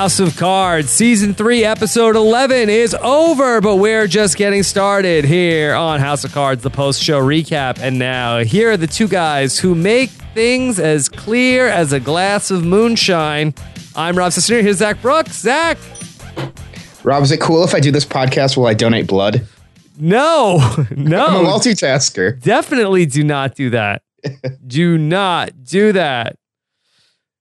House of Cards, Season 3, Episode 11 is over, but we're just getting started here on House of Cards, the post show recap. And now, here are the two guys who make things as clear as a glass of moonshine. I'm Rob Cesternino. Here's Zach Brooks. Zach. Rob, is it cool if I do this podcast while I donate blood? No, no. I'm a multitasker. Definitely do not do that. do not do that.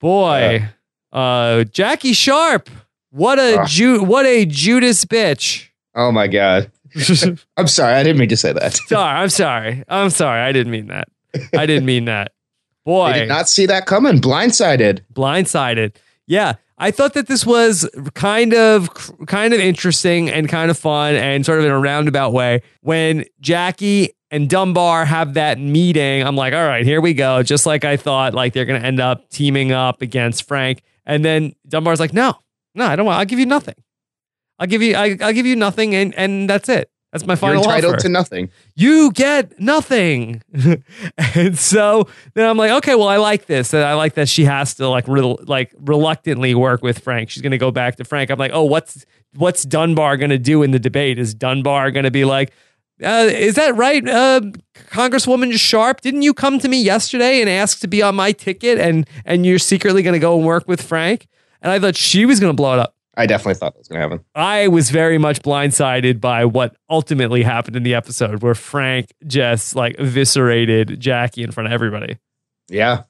Boy, uh, Jackie Sharp. What a Ah. Ju- what a Judas bitch. Oh my god. I'm sorry, I didn't mean to say that. Sorry, I'm sorry. I'm sorry. I didn't mean that. I didn't mean that. Boy, I did not see that coming. Blindsided. blindsided. Yeah, I thought that this was kind of kind of interesting and kind of fun and sort of in a roundabout way. When Jackie and Dunbar have that meeting, I'm like, all right, here we go. Just like I thought, like they're gonna end up teaming up against Frank. And then Dunbar's like, no, no, I don't want. I'll give you nothing. I'll give you. I, I'll give you nothing, and and that's it. That's my You're final entitled offer to nothing. you get nothing. and so then I'm like, okay, well, I like this. And I like that she has to like rel- like reluctantly work with Frank. She's to go back to Frank. I'm like, oh, what's what's Dunbar to do in the debate? Is Dunbar to be like, uh, is that right, uh, Congresswoman Sharp? Didn't you come to me yesterday and ask to be on my ticket, and and you're secretly going to go and work with Frank? And I thought she was going to blow it up. I definitely thought that was gonna happen. I was very much blindsided by what ultimately happened in the episode where Frank just like eviscerated Jackie in front of everybody. Yeah.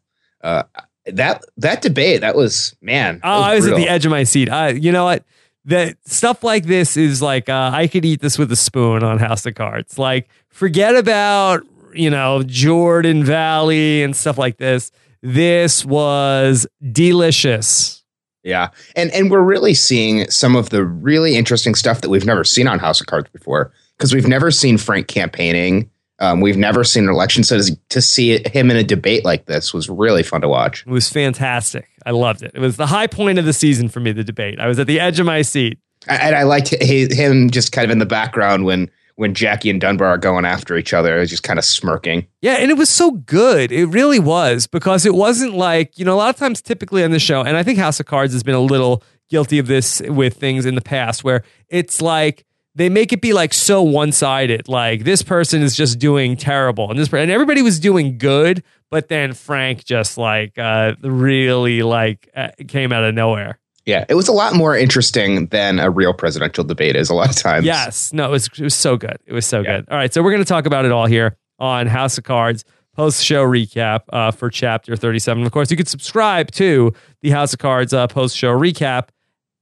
Uh, that that debate, that was man. that Oh, I was at the edge of my seat. I, you know what? That stuff like this is like uh, I could eat this with a spoon on House of Cards. Like, forget about you know Jordan Valley and stuff like this. This was delicious. Yeah. And and we're really seeing some of the really interesting stuff that we've never seen on House of Cards before. Because we've never seen Frank campaigning. Um, we've never seen an election. So to, see him in a debate like this was really fun to watch. It was fantastic. I loved it. It was the high point of the season for me. The debate. I was at the edge of my seat. And I liked him just kind of in the background when when Jackie and Dunbar are going after each other, It was just kind of smirking. Yeah, and it was so good. It really was because it wasn't like, you know, a lot of times typically on the show, and I think House of Cards has been a little guilty of this with things in the past where it's like they make it be like so one-sided. Like this person is just doing terrible and this and everybody was doing good, but then Frank just like uh really like uh, came out of nowhere. Yeah, it was a lot more interesting than a real presidential debate is a lot of times. Yes. No, it was, it was so good. It was so good. All right. So we're going to talk about it all here on House of Cards post show recap uh, for chapter 37. Of course, you can subscribe to the House of Cards uh, post show recap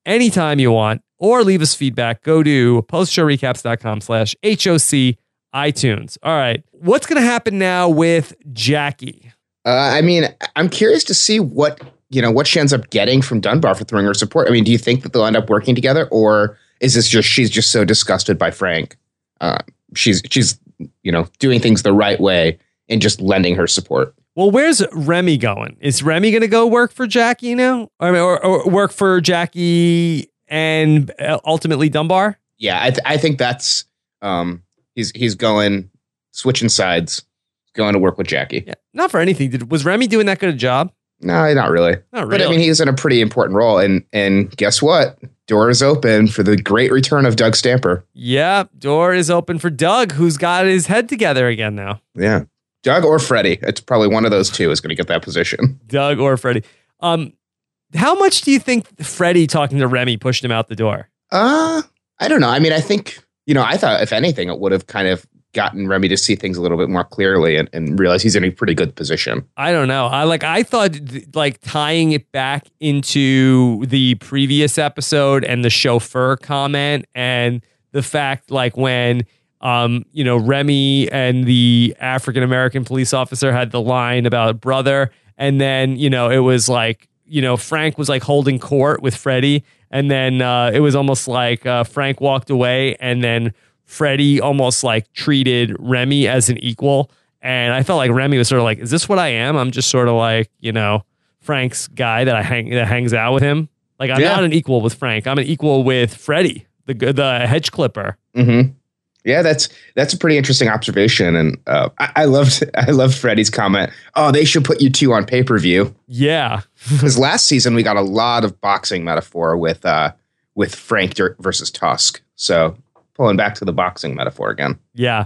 anytime you want or leave us feedback. Go to postshowrecaps.com slash HOC iTunes. All right. What's going to happen now with Jackie? Uh, I mean, I'm curious to see what you know what she ends up getting from Dunbar for throwing her support. I mean, do you think that they'll end up working together, or is this just she's just so disgusted by Frank? Uh, she's she's you know doing things the right way and just lending her support. Well, where's Remy going? Is Remy going to go work for Jackie now? Or, or, or work for Jackie and uh, ultimately Dunbar? Yeah, I, th- I think that's um, he's he's going switching sides, going to work with Jackie. Yeah, not for anything. Did was Remy doing that good a job? No, not really. Not really. But I mean, he's in a pretty important role, and and guess what? Door is open for the great return of Doug Stamper. yeah, door is open for Doug, who's got his head together again now. Yeah. Doug or Freddie. It's probably one of those two is going to get that position. Doug or Freddie. Um, how much do you think Freddie talking to Remy pushed him out the door? Uh, I don't know. I mean, I think, you know, I thought if anything, it would have kind of gotten Remy to see things a little bit more clearly and, and realize he's in a pretty good position. I don't know. I like I thought th- like tying it back into the previous episode and the chauffeur comment and the fact like when um you know Remy and the African American police officer had the line about brother and then you know it was like you know Frank was like holding court with Freddie and then uh it was almost like uh Frank walked away and then Freddie almost like treated Remy as an equal. And I felt like Remy was sort of like, is this what I am? I'm just sort of like, you know, Frank's guy that I hang that hangs out with him. Like I'm Yeah. not an equal with Frank. I'm an equal with Freddie, the the hedge clipper. Mm-hmm. Yeah, that's that's a pretty interesting observation, and uh, I, I loved I loved Freddie's comment. Oh, they should put you two on pay per view. Yeah, because last season we got a lot of boxing metaphor with uh, with Frank versus Tusk. So pulling back to the boxing metaphor again. Yeah.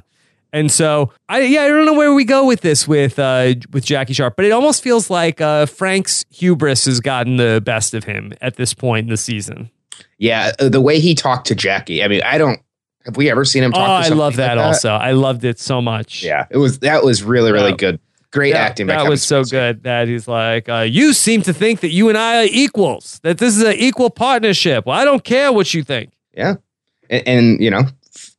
And so I yeah I don't know where we go with this with uh, with Jackie Sharp, but it almost feels like uh, Frank's hubris has gotten the best of him at this point in the season. Yeah, uh, the way he talked to Jackie. I mean, I don't have we ever seen him talk? Oh, I love that, like that, also. I loved it so much. Yeah, it was that was really really yeah. good. Great that, acting. That was so good that he's like, uh, you seem to think that you and I are equals. That this is an equal partnership. Well, I don't care what you think. Yeah, and, and you know,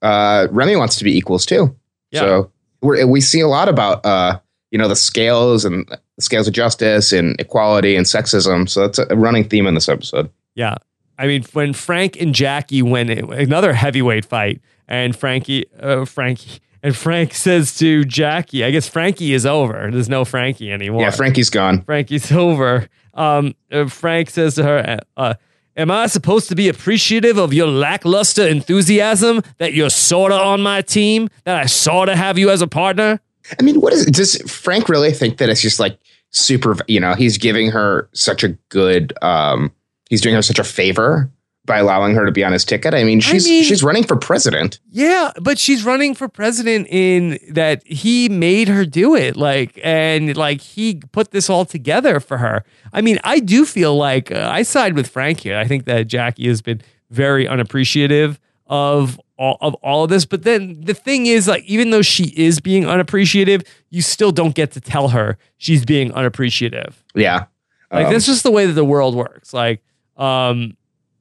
uh, Remy wants to be equals too. Yeah. So we we see a lot about uh, you know the scales and the scales of justice and equality and sexism. So that's a running theme in this episode. Yeah, I mean, when Frank and Jackie went another heavyweight fight, and Frankie, uh, Frankie, and Frank says to Jackie, I guess Frankie is over. There's no Frankie anymore. Yeah, Frankie's gone. Frankie's over. Um, uh, Frank says to her, uh, Am I supposed to be appreciative of your lackluster enthusiasm that you're sorta on my team, that I sorta have you as a partner? I mean, what is? Does Frank really think that it's just like super, you know, he's giving her such a good, um, he's doing her such a favor by allowing her to be on his ticket. I mean, she's I mean, she's running for president. Yeah, but she's running for president in that he made her do it. Like and like he put this all together for her. I mean, I do feel like uh, I side with Frank here. I think that Jackie has been very unappreciative of all of all of this. But then the thing is, like, even though she is being unappreciative, you still don't get to tell her she's being unappreciative. Yeah. Like um, that's just the way that the world works. Like um,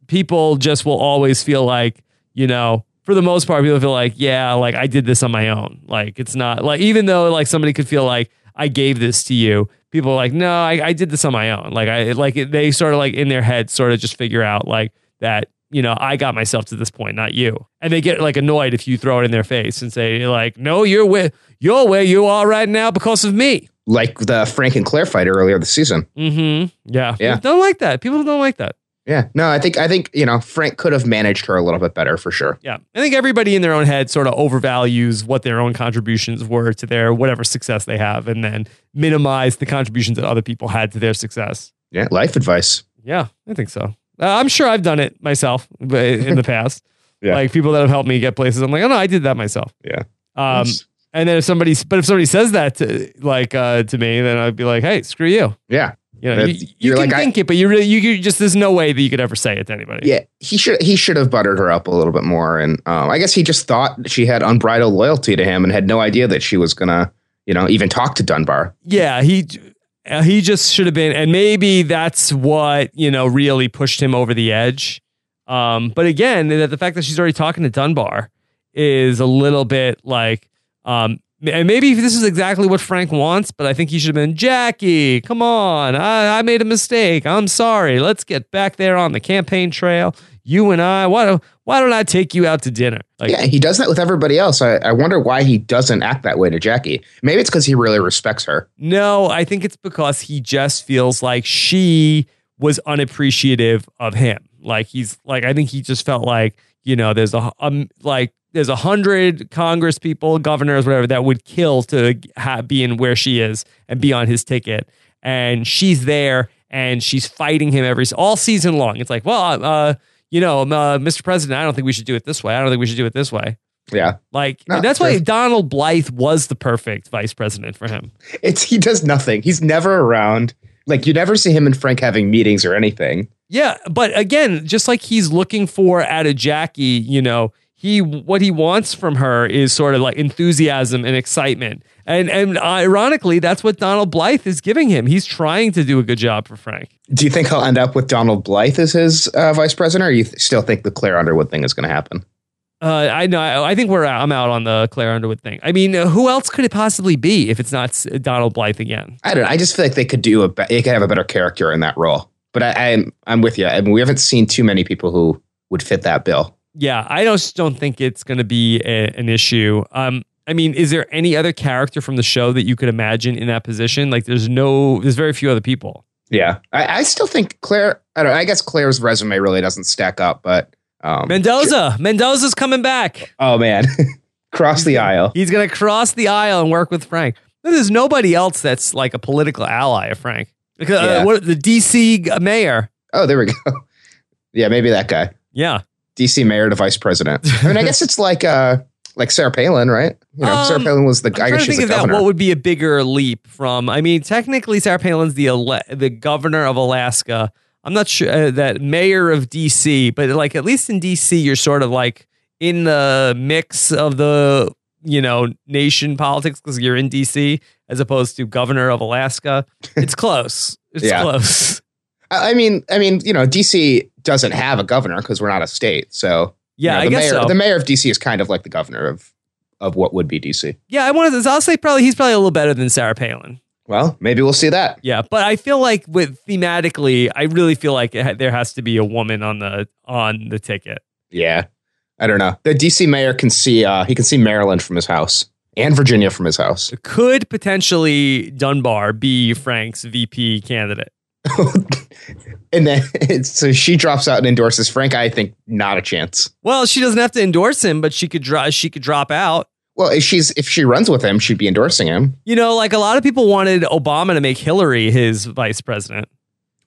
people just will always feel like, you know, for the most part, people feel like, yeah, like I did this on my own. Like it's not like, even though like somebody could feel like I gave this to you, people are like, no, I, I did this on my own. Like I, like they sort of like in their head sort of just figure out like that, you know, I got myself to this point, not you. And they get like annoyed if you throw it in their face and say like, no, you're where, you're where you are right now because of me like the Frank and Claire fight earlier this season. Mm-hmm. Yeah. Yeah. People don't like that. People don't like that. Yeah. No, I think I think, you know, Frank could have managed her a little bit better for sure. Yeah. I think everybody in their own head sort of overvalues what their own contributions were to their whatever success they have and then minimize the contributions that other people had to their success. Yeah. Life advice. Yeah, I think so. Uh, I'm sure I've done it myself in the past. yeah. Like people that have helped me get places. I'm like, oh no, I did that myself. Yeah. Um, and then if somebody, but if somebody says that to like uh, to me, then I'd be like, hey, screw you. Yeah. You know, you, you can like, think I, it, but you really, you, you, just there's no way that you could ever say it to anybody. Yeah, he should he should have buttered her up a little bit more, and um, I guess he just thought she had unbridled loyalty to him and had no idea that she was gonna, you know, even talk to Dunbar. Yeah, he he just should have been, and maybe that's what you know really pushed him over the edge. Um, but again, the fact that she's already talking to Dunbar is a little bit like um, and maybe this is exactly what Frank wants, but I think he should have been Jackie. Come on, I, I made a mistake. I'm sorry. Let's get back there on the campaign trail. You and I. Why don't Why don't I take you out to dinner? Like, yeah, he does that with everybody else. I, I wonder why he doesn't act that way to Jackie. Maybe it's because he really respects her. No, I think it's because he just feels like she was unappreciative of him. Like he's like I think he just felt like you know there's a um like there's a hundred Congress people, governors, whatever, that would kill to have, be in where she is and be on his ticket, and she's there and she's fighting him every all season long. It's like, well, uh, you know, uh, Mr. President, I don't think we should do it this way. I don't think we should do it this way. Yeah, like no, that's why Donald Blythe was the perfect vice president for him. It's he does nothing. He's never around. Like you never see him and Frank having meetings or anything. Yeah, but again, just like he's looking for out of Jackie, you know, he what he wants from her is sort of like enthusiasm and excitement. And and ironically, that's what Donald Blythe is giving him. He's trying to do a good job for Frank. Do you think he'll end up with Donald Blythe as his uh, vice president, or you th- still think the Claire Underwood thing is going to happen? Uh, I know. I think we're. I'm out on the Claire Underwood thing. I mean, who else could it possibly be if it's not Donald Blythe again? I don't. know. I just feel like they could do a. They could have a better character in that role. But I, I'm. I'm with you. I mean, we haven't seen too many people who would fit that bill yeah, I just don't think it's going to be a, an issue. Um, I mean, is there any other character from the show that you could imagine in that position? Like, there's no, there's very few other people. Yeah, I, I still think Claire. I don't. I guess Claire's resume really doesn't stack up, but um, Mendoza, Mendoza's coming back. Oh man, Cross the aisle. He's going to cross the aisle and work with Frank. There's nobody else that's like a political ally of Frank. Because uh, what, the DC mayor. Oh, there we go. Yeah, maybe that guy. Yeah. DC mayor to vice president. I mean, I guess it's like uh like Sarah Palin, right? You know, Sarah Um, Palin was the. I'm I guess she's think the of that. governor. What would be a bigger leap from? I mean, technically, Sarah Palin's the ele- the governor of Alaska. I'm not sure uh, that mayor of DC, but like at least in DC, you're sort of like in the mix of the you know nation politics because you're in DC as opposed to governor of Alaska. It's close. It's Yeah. close. I I mean, I mean, you know, DC doesn't have a governor because we're not a state. So Yeah, you know, I the guess mayor, so. The mayor of DC is kind of like the governor of of what would be DC. yeah, I wanted. To, I'll say probably he's probably a little better than Sarah Palin. Well, maybe we'll see that. Yeah, but I feel like with thematically, I really feel like ha- there has to be a woman on the on the ticket. Yeah, I don't know. The DC mayor can see uh he can see Maryland from his house and Virginia from his house. Could potentially Dunbar be Frank's VP candidate? and then so she drops out and endorses Frank. I think not a chance. Well, she doesn't have to endorse him, but she could drop. She could drop out. Well, if she's if she runs with him, she'd be endorsing him. You know, like a lot of people wanted Obama to make Hillary his vice president,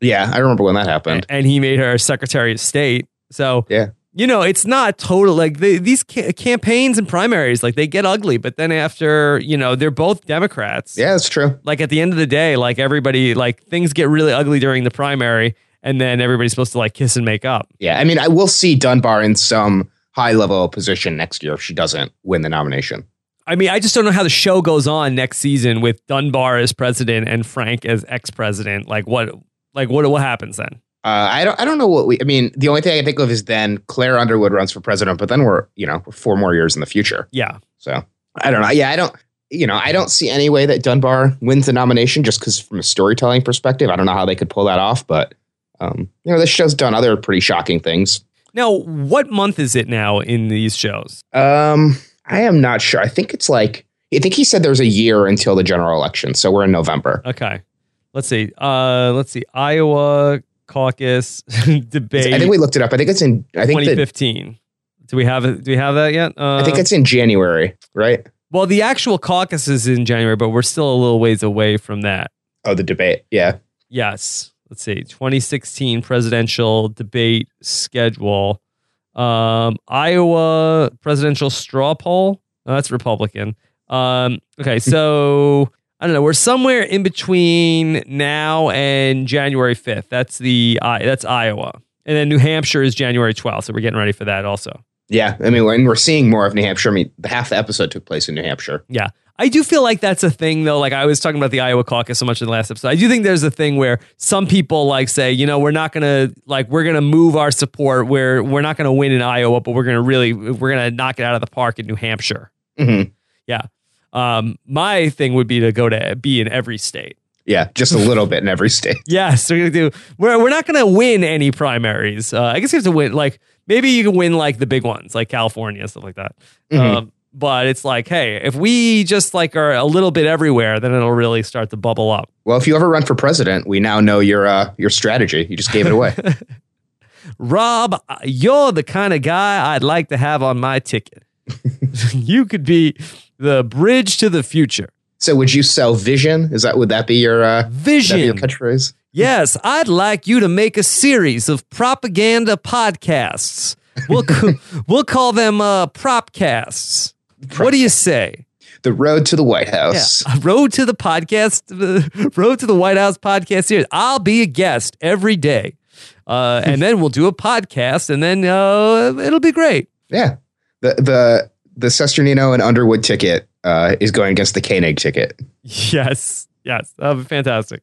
Yeah, I remember when that happened. and he made her Secretary of State. So Yeah. You know, it's not total like they, these ca- campaigns and primaries, like they get ugly. But then after, you know, they're both Democrats. Yeah, that's true. Like at the end of the day, like everybody, like things get really ugly during the primary, and then everybody's supposed to like kiss and make up. Yeah, I mean, I will see Dunbar in some high level position next year if she doesn't win the nomination. I mean, I just don't know how the show goes on next season with Dunbar as president and Frank as ex president. Like what? Like what? What happens then? Uh, I don't. I don't know what we. I mean, the only thing I can think of is then Claire Underwood runs for president, but then we're you know we're four more years in the future. Yeah, So I don't know. Yeah, I don't. You know, I don't see any way that Dunbar wins the nomination just because from a storytelling perspective, I don't know how they could pull that off. But um, you know, this show's done other pretty shocking things. Now, what month is it now in these shows? Um, I am not sure. I think it's like I think he said there's a year until the general election, so we're in November. Okay, let's see. Uh, let's see. Iowa caucus debate. I think we looked it up. I think it's in. I think that, 2015. Do we have it? Do we have that yet? Uh, I think it's in January, right? well, the actual caucus is in January, but we're still a little ways away from that. Oh, the debate. Yeah. Yes. Let's see. 2016 presidential debate schedule. Um, Iowa presidential straw poll. Oh, that's Republican. Um, okay, so I don't know. We're somewhere in between now and January 5th. That's the I that's Iowa, and then New Hampshire is January 12th. So we're getting ready for that also. Yeah. I mean, when we're seeing more of New Hampshire, I mean, half the episode took place in New Hampshire. Yeah. I do feel like that's a thing though. Like I was talking about the Iowa caucus so much in the last episode. I do think there's a thing where some people like say, you know, we're not gonna like we're gonna move our support where we're not gonna win in Iowa, but we're gonna really we're gonna knock it out of the park in New Hampshire. Mhm. Yeah. Um, my thing would be to go to be in every state. Yeah. Just a little bit in every state. Yes, we're gonna do. We're we're not gonna win any primaries. Uh, I guess you have to win. Like maybe you can win like the big ones, like California stuff like that. Mhm. Um, but it's like, hey, if we just like are a little bit everywhere, then it'll really start to bubble up. Well, if you ever run for president, we now know your uh, your strategy. You just gave it away. Rob, you're the kind of guy I'd like to have on my ticket. you could be the bridge to the future. so, would you sell vision? Is that would that be your uh, Vision. your catchphrase? Yes, I'd like you to make a series of propaganda podcasts. We'll we'll call them uh, propcasts. What do you say? The road to the White House. Yeah, road to the podcast, uh, road to the White House podcast series. I'll be a guest every day, uh, and then we'll do a podcast, and then uh, it'll be great. Yeah. The the the Cesternino and Underwood ticket uh, is going against the Koenig ticket. Yes, yes, that'll be fantastic.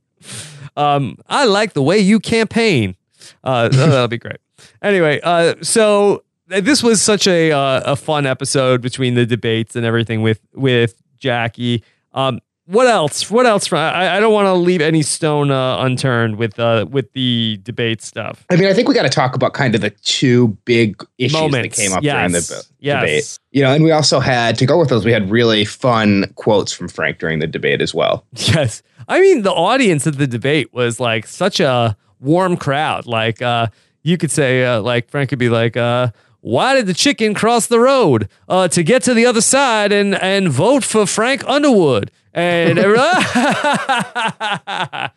Um, I like the way you campaign. Uh, that'll be great. Anyway, uh, so this was such a uh, a fun episode between the debates and everything with with Jackie. Um, what else? What else? From, I, I don't want to leave any stone uh, unturned with uh, with the debate stuff. I mean, I think we got to talk about kind of the two big issues Moments. that came up yes. during the b- yes. debate. You know, and we also had to go with those. We had really fun quotes from Frank during the debate as well. Yes. I mean, the audience at the debate was like such a warm crowd. Like, uh, you could say, uh, like, Frank could be like, uh, why did the chicken cross the road uh, to get to the other side and and vote for Frank Underwood? And yeah,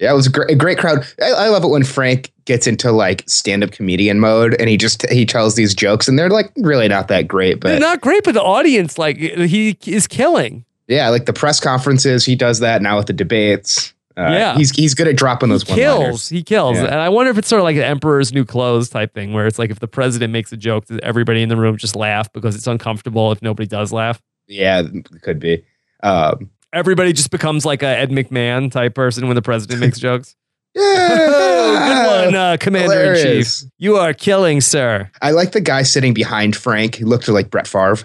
it was a great, a great crowd. I, I love it when Frank gets into like stand-up comedian mode and he just he tells these jokes and they're like really not that great, but they're not great. But the audience, like, he is killing. Yeah, like the press conferences, he does that now with the debates. Uh, yeah, he's he's good at dropping those he kills. He kills, yeah. and I wonder if it's sort of like an Emperor's New Clothes type thing, where it's like if the president makes a joke, does everybody in the room just laugh because it's uncomfortable if nobody does laugh. Yeah, it could be. Um, everybody just becomes like a Ed McMahon type person when the president makes jokes. Yeah, good one, uh, Commander in Chief. You are killing, sir. I like the guy sitting behind Frank. He looked like Brett Favre.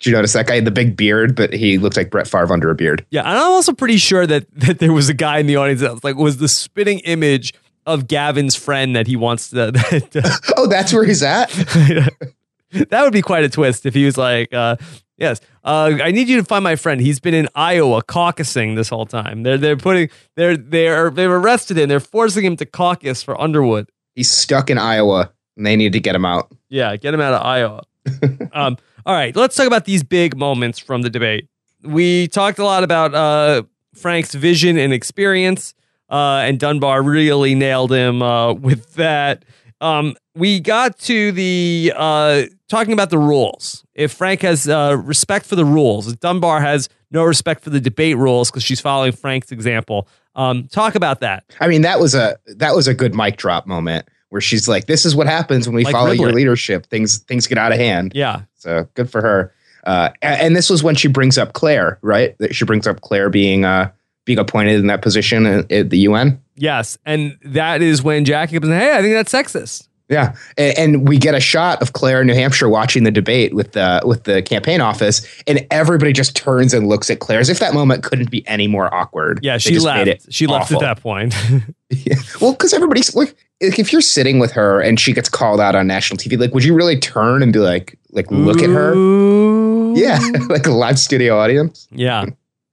Did you notice that guy had the big beard, but he looked like Brett Favre under a beard? Yeah, and I'm also pretty sure that that there was a guy in the audience that was like was the spitting image of Gavin's friend that he wants to. That, oh, that's where he's at. that would be quite a twist if he was like, uh, Yes. Uh, I need you to find my friend. He's been in Iowa caucusing this whole time. They're they're putting they're they're they've arrested him. They're forcing him to caucus for Underwood. He's stuck in Iowa and they need to get him out. Yeah, get him out of Iowa. um, all right, let's talk about these big moments from the debate. We talked a lot about uh, Frank's vision and experience, uh, and Dunbar really nailed him uh, with that. Um, we got to the uh, talking about the rules. If Frank has uh, respect for the rules, if Dunbar has no respect for the debate rules because she's following Frank's example. Um, talk about that. I mean, that was a that was a good mic drop moment where she's like, "This is what happens when we like follow your leadership. Things things get out of hand." Yeah. So good for her. Uh, and, and, this was when she brings up Claire, right? She brings up Claire being uh, being appointed in that position at, at the UN. Yes, and that is when Jackie comes. Hey, I think that's sexist. Yeah, and, and, we get a shot of Claire in New Hampshire watching the debate with the with the campaign office, and everybody just turns and looks at Claire as if that moment couldn't be any more awkward. Yeah, she left. She awful. left at that point. yeah. Well, because everybody's like, if you're sitting with her and she gets called out on national TV, like, would you really turn and be like, like, look Ooh. at her? Yeah, like a live studio audience. Yeah.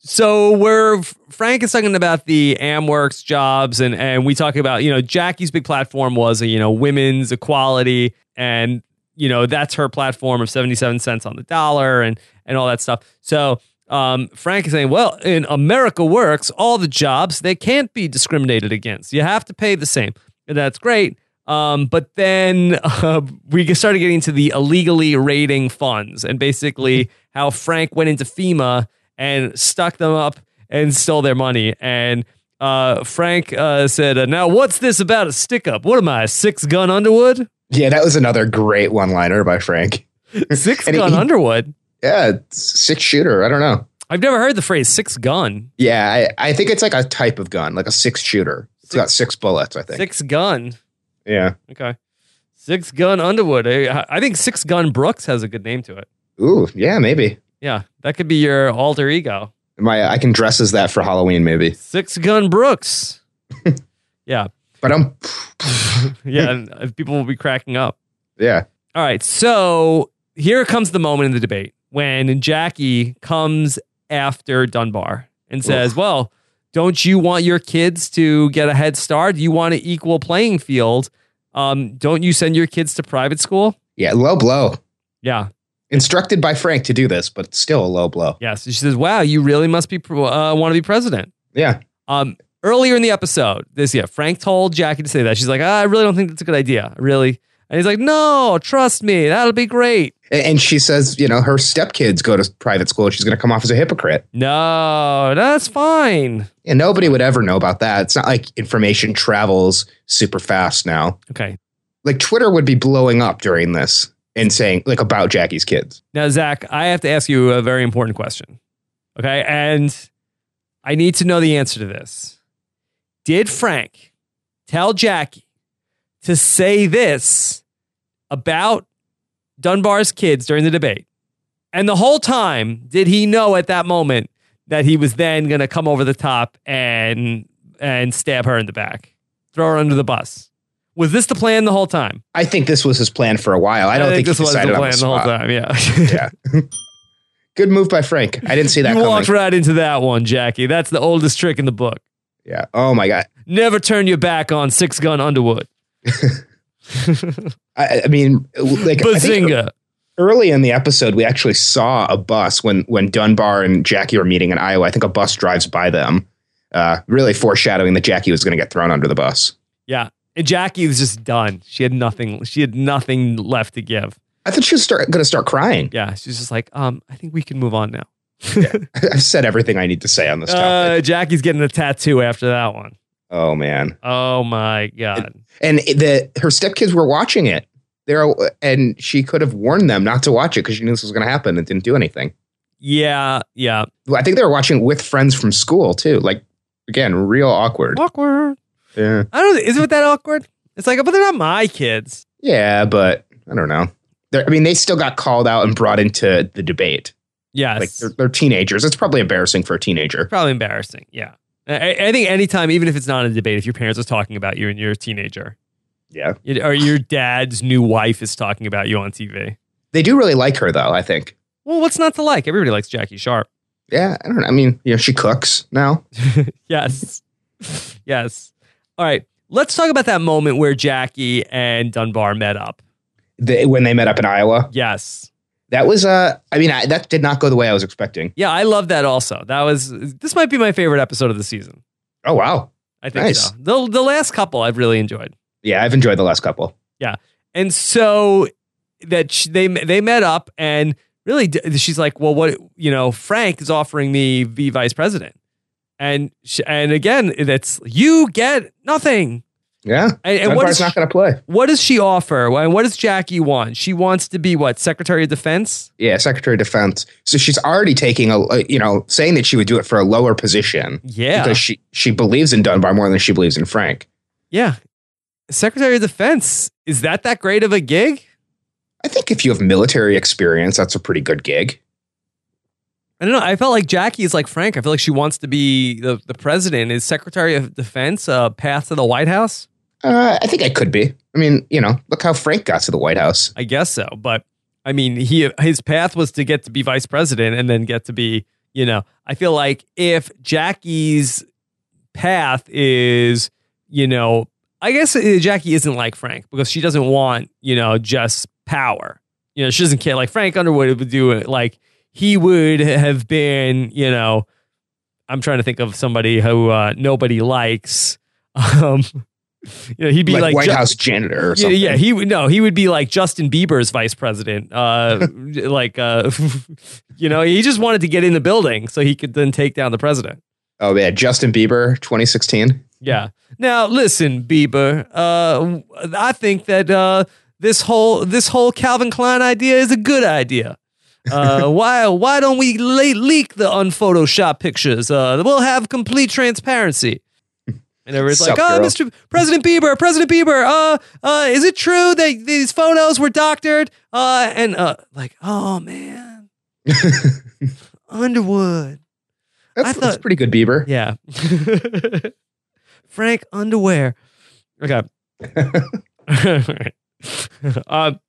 So we're Frank is talking about the AmWorks jobs, and and we talk about you know Jackie's big platform was you know women's equality, and you know that's her platform of seventy seven cents on the dollar, and and all that stuff. So um, Frank is saying, well, in America Works, all the jobs they can't be discriminated against. You have to pay the same, and that's great. Um, but then uh, we started getting into the illegally raiding funds, and basically how Frank went into FEMA and stuck them up and stole their money. And uh, Frank uh, said, uh, "Now, what's this about a stick up? What am I, six gun Underwood?" Yeah, that was another great one liner by Frank. Six gun he, Underwood. Yeah, six shooter. I don't know. I've never heard the phrase six gun. Yeah, I, I think it's like a type of gun, like a six shooter. It's got six bullets. I think six gun. Yeah. Okay. Six gun Underwood. I, I think six gun Brooks has a good name to it. Ooh, yeah, maybe. Yeah, that could be your alter ego. My, I can dress as that for Halloween, maybe. Six Gun Brooks. yeah. But I'm. yeah, and people will be cracking up. Yeah. All right. So here comes the moment in the debate when Jackie comes after Dunbar and says, Oof. Well, don't you want your kids to get a head start? Do you want an equal playing field? Um, don't you send your kids to private school? Yeah, low blow. Yeah instructed by Frank to do this, but still a low blow. Yes, she says, "Wow, you really must be uh, want to be president." Yeah. Um. Earlier in the episode, this yeah, Frank told Jackie to say that. She's like, ah, "I really don't think that's a good idea. Really." And he's like, "No, trust me, that'll be great." And she says, you know, her stepkids go to private school. She's going to come off as a hypocrite. No, that's fine. And nobody would ever know about that. It's not like information travels super fast now. Okay. Like Twitter would be blowing up during this and saying like about Jackie's kids. Now, Zach, I have to ask you a very important question. Okay. And I need to know the answer to this. Did Frank tell Jackie to say this about Dunbar's kids during the debate? And the whole time, did he know at that moment that he was then going to come over the top and and stab her in the back, throw her under the bus? Was this the plan the whole time? I think this was his plan for a while. I don't I think, think, this was the plan the, the, whole time. Yeah, yeah. Good move by Frank. I didn't see that. you coming. walked right into that one, Jackie. That's the oldest trick in the book. Yeah. Oh my god. Never turn your back on six gun Underwood. I, I mean, like I think Bazinga. early in the episode, we actually saw a bus when when Dunbar and Jackie were meeting in Iowa. I think a bus drives by them, uh, really foreshadowing that Jackie was going to get thrown under the bus. Yeah. And Jackie was just done. She had nothing. She had nothing left to give. I thought she was start, going to start crying. Yeah. She's just like, um, I think we can move on now. I've said everything I need to say on this Uh, topic. Jackie's getting a tattoo after that one. oh man, Oh my god. and the her stepkids were watching it. There, and she could have warned them not to watch it because she knew this was going to happen and didn't do anything. Yeah. Yeah. I think they were watching with friends from school too. Like again, real awkward. Awkward. Yeah, I don't. Is it that awkward? It's like, but they're not my kids. yeah, but I don't know. They're, I mean, they still got called out and brought into the debate. Yes. Like they're, they're teenagers. It's probably embarrassing for a teenager. Probably embarrassing. Yeah. I, I think anytime, even if it's not a debate, if your parents are talking about you and you're a teenager, Yeah, it- or your dad's new wife is talking about you on TV. they do really like her though. I think. Well, what's not to like? Everybody likes Jackie Sharp. Yeah, I don't know. I mean, you know, she cooks now. Yes. yes. All right. Let's talk about that moment where Jackie and Dunbar met up. They, when they met up in Iowa, Yes. that was. Uh, I mean, I, that did not go the way I was expecting. Yeah, I love that also. That was this might be my favorite episode of the season. Oh wow. I think Nice. so. The the last couple I've really enjoyed. Yeah, I've enjoyed the last couple. Yeah. And so that sh- they they met up and really she's like, "Well, what, you know, Frank is offering me be vice president." And sh- and again, that's you get nothing. Yeah, And, and what Dunbar's not going to play. what does she offer? And what does Jackie want? She wants to be what? Secretary of Defense? Yeah, Secretary of Defense. So she's already taking a, a- you know, saying that she would do it for a lower position Yeah. because she she believes in Dunbar more than she believes in Frank. Yeah. Secretary of Defense, is that that great of a gig? I think if you have military experience, that's a pretty good gig. I don't know. I felt like Jackie is like Frank. I feel like she wants to be the, the president. Is Secretary of Defense a path to the White House? Uh, I think I could be. I mean, you know, look how Frank got to the White House. I guess so. But I mean, he his path was to get to be vice president and then get to be, you know, I feel like if Jackie's path is, you know, I guess Jackie isn't like Frank because she doesn't want, you know, just power. You know, she doesn't care. Like Frank Underwood would do it. Like he would have been, you know, I'm trying to think of somebody who uh, nobody likes. Um, you know, he'd be like, like, White Ju- House janitor or yeah, yeah, he would no, he would be like Justin Bieber's vice president. Uh, like, uh, you know, he just wanted to get in the building so he could then take down the president. Oh yeah, Justin Bieber, 2016. Yeah. Now, listen, Bieber. Uh, I think that uh, this whole this whole Calvin Klein idea is a good idea. Uh, why why don't we le- leak the unphotoshopped pictures? Uh, we'll have complete transparency. And everyone's like, "Oh, girl?" Mr. President Bieber, President Bieber, uh, uh, is it true that these photos were doctored?" Uh, and uh, like, "Oh man, Underwood." That's, I that's thought- pretty good, Bieber. Yeah. Frank underwear. Okay. um,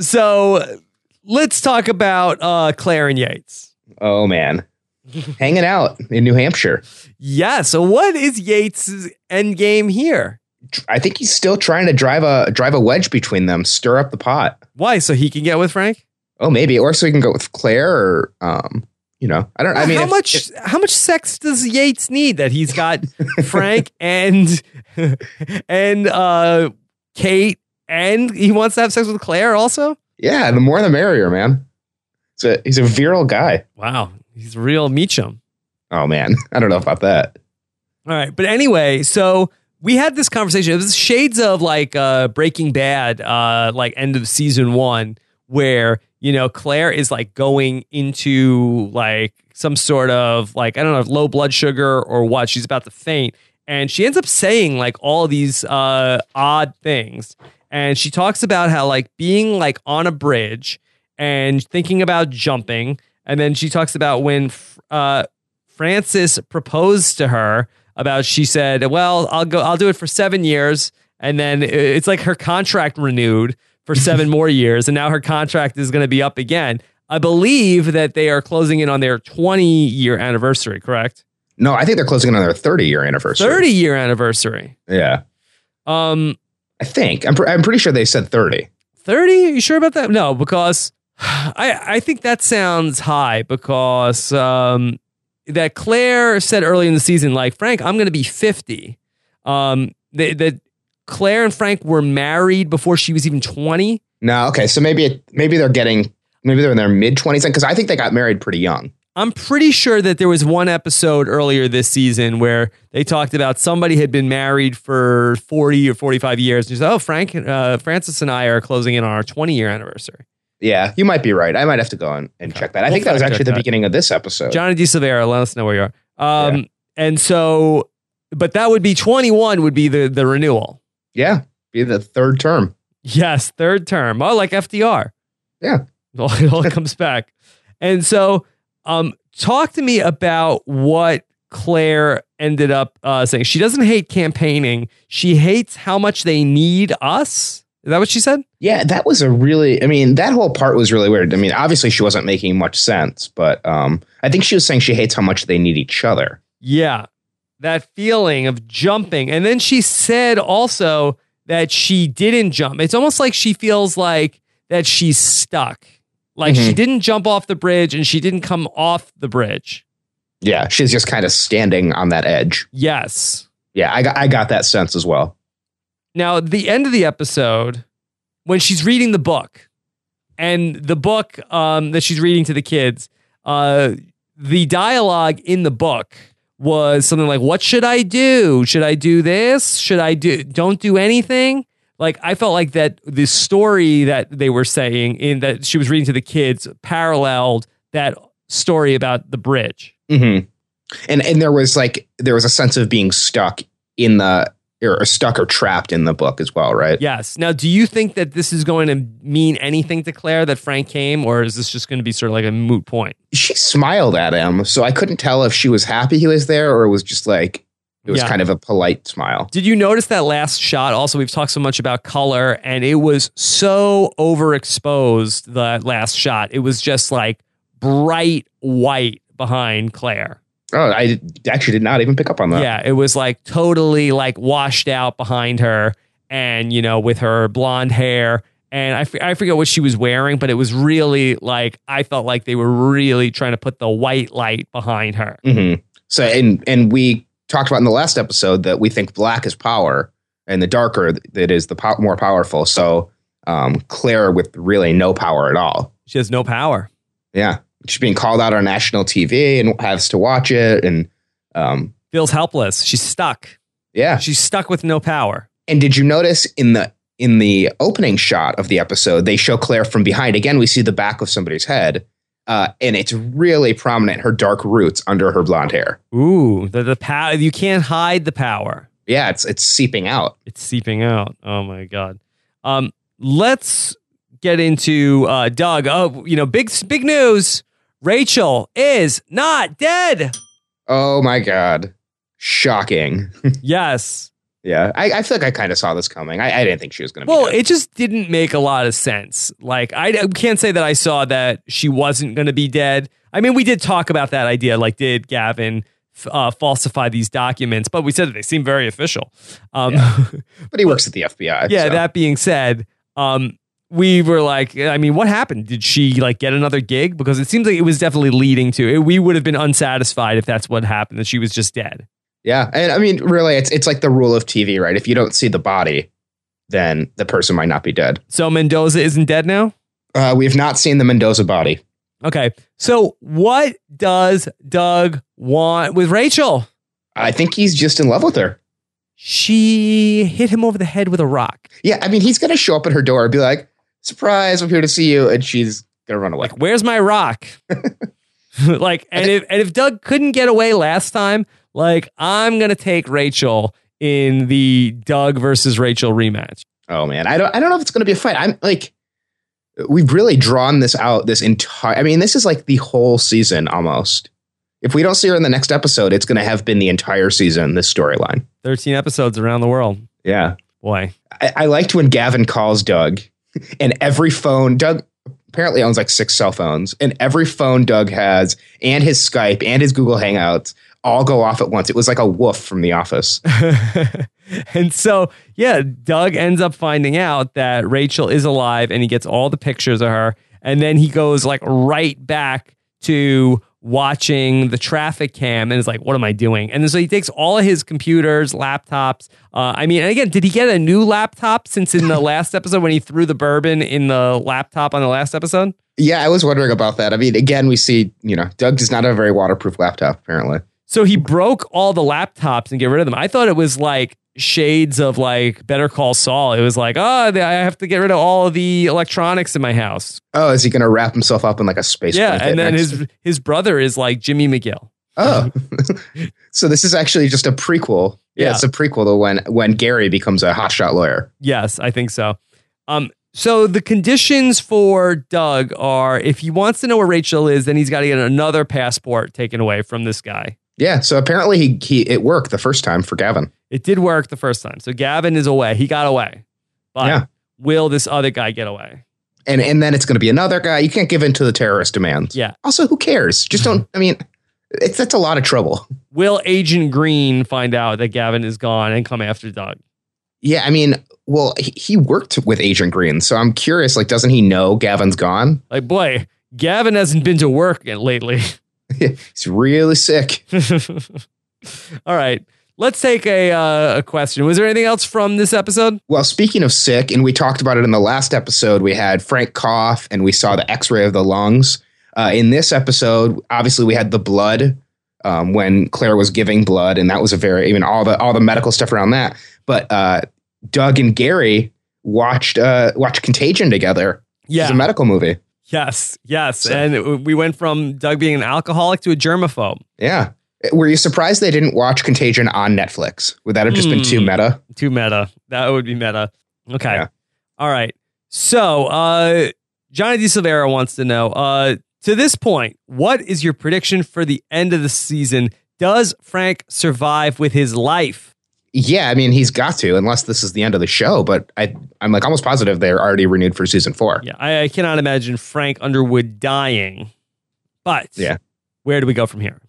so let's talk about uh, Claire and Yates. Oh man, hanging out in New Hampshire. Yeah. So what is Yates' end game here? I think he's still trying to drive a drive a wedge between them, stir up the pot. Why? So he can get with Frank? Oh, maybe, or so he can go with Claire, or um, you know, I don't. I mean, how if- much? if- how much sex does Yates need that he's got Frank and and uh, Kate, and he wants to have sex with Claire also? Yeah, the more the merrier, man. He's a he's a virile guy. Wow, he's real Meechum. Oh man, I don't know about that. All right, but anyway, so we had this conversation. It was shades of like uh, Breaking Bad, uh, like end of season one, where you know Claire is like going into like some sort of like I don't know low blood sugar or what. She's about to faint, and she ends up saying like all these uh, odd things, and she talks about how like being like on a bridge and thinking about jumping, and then she talks about when uh, Francis proposed to her about she said, "Well, I'll go I'll do it for 7 years." And then it's like her contract renewed for 7 more years and now her contract is going to be up again. I believe that they are closing in on their 20 year anniversary, correct? No, I think they're closing in on their 30 year anniversary. 30 year anniversary. Yeah. Um I think I'm. Pr- I'm pretty sure they said thirty. 30? You sure about that? No, because I I think that sounds high because um, that Claire said early in the season, like Frank, I'm going to be 50. Um, that that Claire and Frank were married before she was even 20. No, okay, so maybe it, maybe they're getting maybe they're in their mid twenties because I think they got married pretty young. I'm pretty sure that there was one episode earlier this season where they talked about somebody had been married for 40 or 45 years. And you said, "Oh, Frank, uh, Francis and I are closing in on our 20 year anniversary." Yeah, you might be right. I might have to go and, and check that. I We'll think that was actually the that. beginning of this episode. Johnny D. Silvera, let us know where you are. Um, And so, but that would be 21 would be the the renewal. yeah, be the third term. Yes, third term. Oh, like FDR. Yeah. It all comes back. And so, um, talk to me about what Claire ended up uh, saying. She doesn't hate campaigning. She hates how much they need us. Is that what she said? Yeah, that was a really. I mean, that whole part was really weird. I mean, obviously she wasn't making much sense, but um, I think she was saying she hates how much they need each other. Yeah. That feeling of jumping. And then she said also that she didn't jump. It's almost like she feels like that she's stuck. Like she Mhm. didn't jump off the bridge and she didn't come off the bridge. Yeah, she's just kind of standing on that edge. Yes. Yeah, I got I got that sense as well. Now, at the end of the episode, when she's reading the book, and the book um, that she's reading to the kids, uh, the dialogue in the book was something like, "What should I do? Should I do this? Should I do? Don't do anything." Like I felt like that the story that they were saying in that she was reading to the kids paralleled that story about the bridge. hmm And and there was like there was a sense of being stuck in the or stuck or trapped in the book as well, right? Yes. Now, do you think that this is going to mean anything to Claire that Frank came, or is this just going to be sort of like a moot point? She smiled at him, so I couldn't tell if she was happy he was there or it was just like it was Yeah. kind of a polite smile. Did you notice that last shot? Also, we've talked so much about color, and it was so overexposed. That last shot, it was just like bright white behind Claire. Oh, I actually did not even pick up on that. Yeah, it was like totally like washed out behind her, and you know, with her blonde hair. And I, f- I forget what she was wearing, but it was really like I felt like they were really trying to put the white light behind her. hmm So and and we talked about in the last episode that we think black is power, and the darker that is the po- more powerful. So um, Claire with really no power at all. She has no power. Yeah, she's being called out on national TV and has to watch it. And um, Feels helpless. She's stuck. yeah, She's stuck with no power. and did you notice in the in the opening shot of the episode they show Claire from behind? Again, we see the back of somebody's head. Uh, and it's really prominent her dark roots under her blonde hair. Ooh, the the power. You can't hide the power. Yeah, it's it's seeping out. It's seeping out. Oh my god. Um, let's get into uh, Doug. Oh, you know, big big news. Rachel is not dead. Oh my god, shocking. yes. Yeah, I, I feel like I kind of saw this coming. I, I didn't think she was going to. Well, be dead. it just didn't make a lot of sense. Like, I, I can't say that I saw that she wasn't going to be dead. I mean, we did talk about that idea. Like, did Gavin uh, falsify these documents? But we said that they seem very official. Um, but he works at the FBI. yeah. so. That being said, um, we were like, I mean, what happened? Did she like get another gig? Because it seems like it was definitely leading to it. We would have been unsatisfied if that's what happened. That she was just dead. Yeah, and I mean, really, it's it's like the rule of TV, right? If you don't see the body, then the person might not be dead. So Mendoza isn't dead now. Uh, we have not seen the Mendoza body. Okay. So what does Doug want with Rachel? I think he's just in love with her. She hit him over the head with a rock. Yeah, I mean, he's going to show up at her door and be like, "Surprise! I'm here to see you," and she's going to run away. Like, where's my rock? like, and if and if Doug couldn't get away last time, like, I'm gonna take Rachel in the Doug versus Rachel rematch. Oh man, I don't I don't know if it's going to be a fight. I'm like we've really drawn this out this entire I mean, this is like the whole season almost. If we don't see her in the next episode, it's going to have been the entire season this storyline. 13 episodes around the world. Yeah. Boy. I, I liked when Gavin calls Doug and every phone Doug apparently owns like six cell phones and every phone Doug has and his Skype and his Google Hangouts all go off at once. It was like a woof from the office. And so, yeah, Doug ends up finding out that Rachel is alive and he gets all the pictures of her. And then he goes like right back to watching the traffic cam and is like, what am I doing? And so he takes all of his computers, laptops. Uh, I mean, and again, did he get a new laptop since in the last episode when he threw the bourbon in the laptop on the last episode? Yeah, I was wondering about that. I mean, again, we see, you know, Doug does not have a very waterproof laptop, apparently. So he broke all the laptops and get rid of them. I thought it was like shades of like Better Call Saul. It was like, oh, I have to get rid of all of the electronics in my house. Oh, is he going to wrap himself up in like a space? Yeah, and then next? his his brother is like Jimmy McGill. Oh, so this is actually just a prequel. Yeah, Yeah. it's a prequel to when when Gary becomes a hotshot lawyer. Yes, I think so. Um, so the conditions for Doug are if he wants to know where Rachel is, then he's got to get another passport taken away from this guy. Yeah, so apparently he he it worked the first time for Gavin. It did work the first time. So Gavin is away. He got away. But Yeah. will this other guy get away? And and then it's going to be another guy. You can't give in to the terrorist demands. Yeah. Also, who cares? Just don't. I mean, it's that's a lot of trouble. Will Agent Green find out that Gavin is gone and come after Doug? Yeah, I mean, well, he, he worked with Agent Green, so I'm curious. Like, doesn't he know Gavin's gone? Like, boy, Gavin hasn't been to work lately. He's really sick. All right. Let's take a, uh, a question. Was there anything else from this episode? Well, speaking of sick, and we talked about it in the last episode, we had Frank cough and we saw the x ray of the lungs. Uh, in this episode, obviously, we had the blood um, when Claire was giving blood, and that was a very, even all the all the medical stuff around that. But uh, Doug and Gary watched uh, watched Contagion together. Yeah. It's a medical movie. Yes, yes. So- and we went from Doug being an alcoholic to a germaphobe. Yeah. Were you surprised they didn't watch Contagion on Netflix? Would that have just been too Hmm. meta? Too meta. That would be meta. Okay. Yeah. All right. So, uh, Johnny D. Silvera wants to know uh, to this point, what is your prediction for the end of the season? Does Frank survive with his life? Yeah, I mean he's got to, unless this is the end of the show. But I, I'm like almost positive they're already renewed for season four. Yeah, I, I cannot imagine Frank Underwood dying. But Yeah. where do we go from here?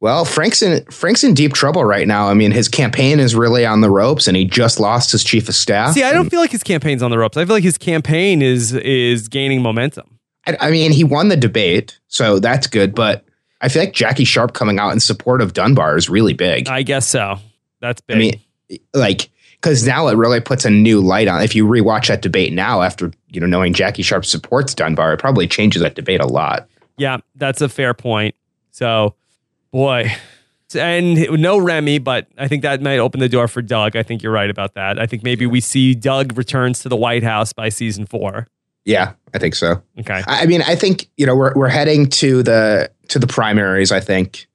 Well, Frank's in Frank's in deep trouble right now. I mean, his campaign is really on the ropes, and he just lost his chief of staff. See, I don't feel like his campaign's on the ropes. I feel like his campaign is is gaining momentum. I, I mean, he won the debate, so that's good. But I feel like Jackie Sharp coming out in support of Dunbar is really big. I guess so. That's big. I mean, like because now it really puts a new light on. If you rewatch that debate now, after you know knowing Jackie Sharp supports Dunbar, it probably changes that debate a lot. Yeah, that's a fair point. So, boy, and no Remy, but I think that might open the door for Doug. I think you're right about that. I think maybe we see Doug returns to the White House by season four. Yeah, I think so. Okay. I I mean, I think you know we're we're heading to the to the primaries. I think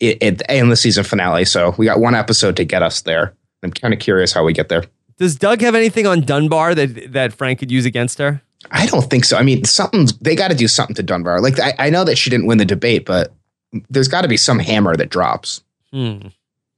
it, it and the season finale. So we got one episode to get us there. I'm kind of curious how we get there. Does Doug have anything on Dunbar that that Frank could use against her? I don't think so. I mean, something's they got to do something to Dunbar. Like I, I know that she didn't win the debate, but there's got to be some hammer that drops. Hmm.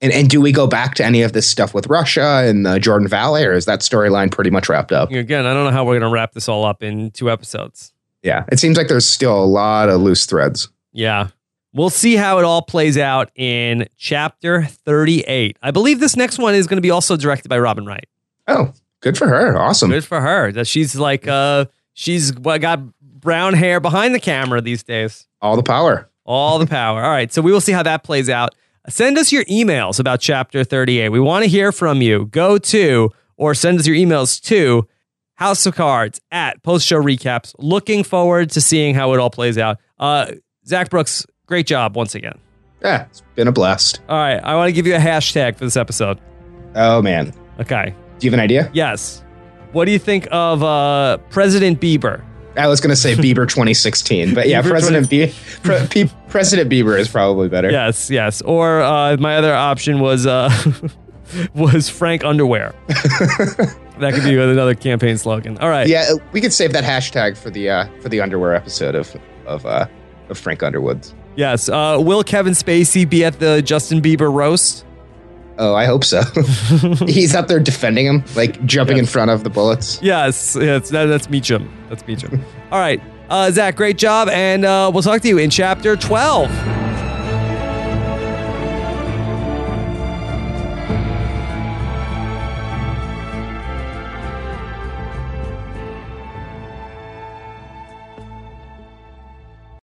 And and do we go back to any of this stuff with Russia and the Jordan Valley, or is that storyline pretty much wrapped up? Again, I don't know how we're going to wrap this all up in two episodes. Yeah, it seems like there's still a lot of loose threads. Yeah. We'll see how it all plays out in chapter 38. I believe this next one is going to be also directed by Robin Wright. Oh, good for her. Awesome. Good for her. That she's like uh she's got brown hair behind the camera these days. All the power. All the power. All right. So we will see how that plays out. Send us your emails about chapter 38. We want to hear from you. Go to or send us your emails to House of Cards at post show recaps. Looking forward to seeing how it all plays out. Uh Zach Brooks, great job once again. Yeah, it's been a blast. All right. I want to give you a hashtag for this episode. Oh man, Okay. do you have an idea? Yes. What do you think of uh President Bieber? I was going to say Bieber 2016, but yeah, Bieber President Be- Pre- Pe- President Bieber is probably better. Yes, yes. Or uh, my other option was uh, was Frank Underwear. that could be another campaign slogan. All right. Yeah, we could save that hashtag for the uh, for the underwear episode of of uh, of Frank Underwood's. Yes. Uh, will Kevin Spacey be at the Justin Bieber roast? Oh, I hope so. He's up there defending him, like jumping in front of the bullets. Yes. yes that, that's Meechum. That's Meechum. All right. Uh, Zach, great job, and uh, we'll talk to you in chapter twelve.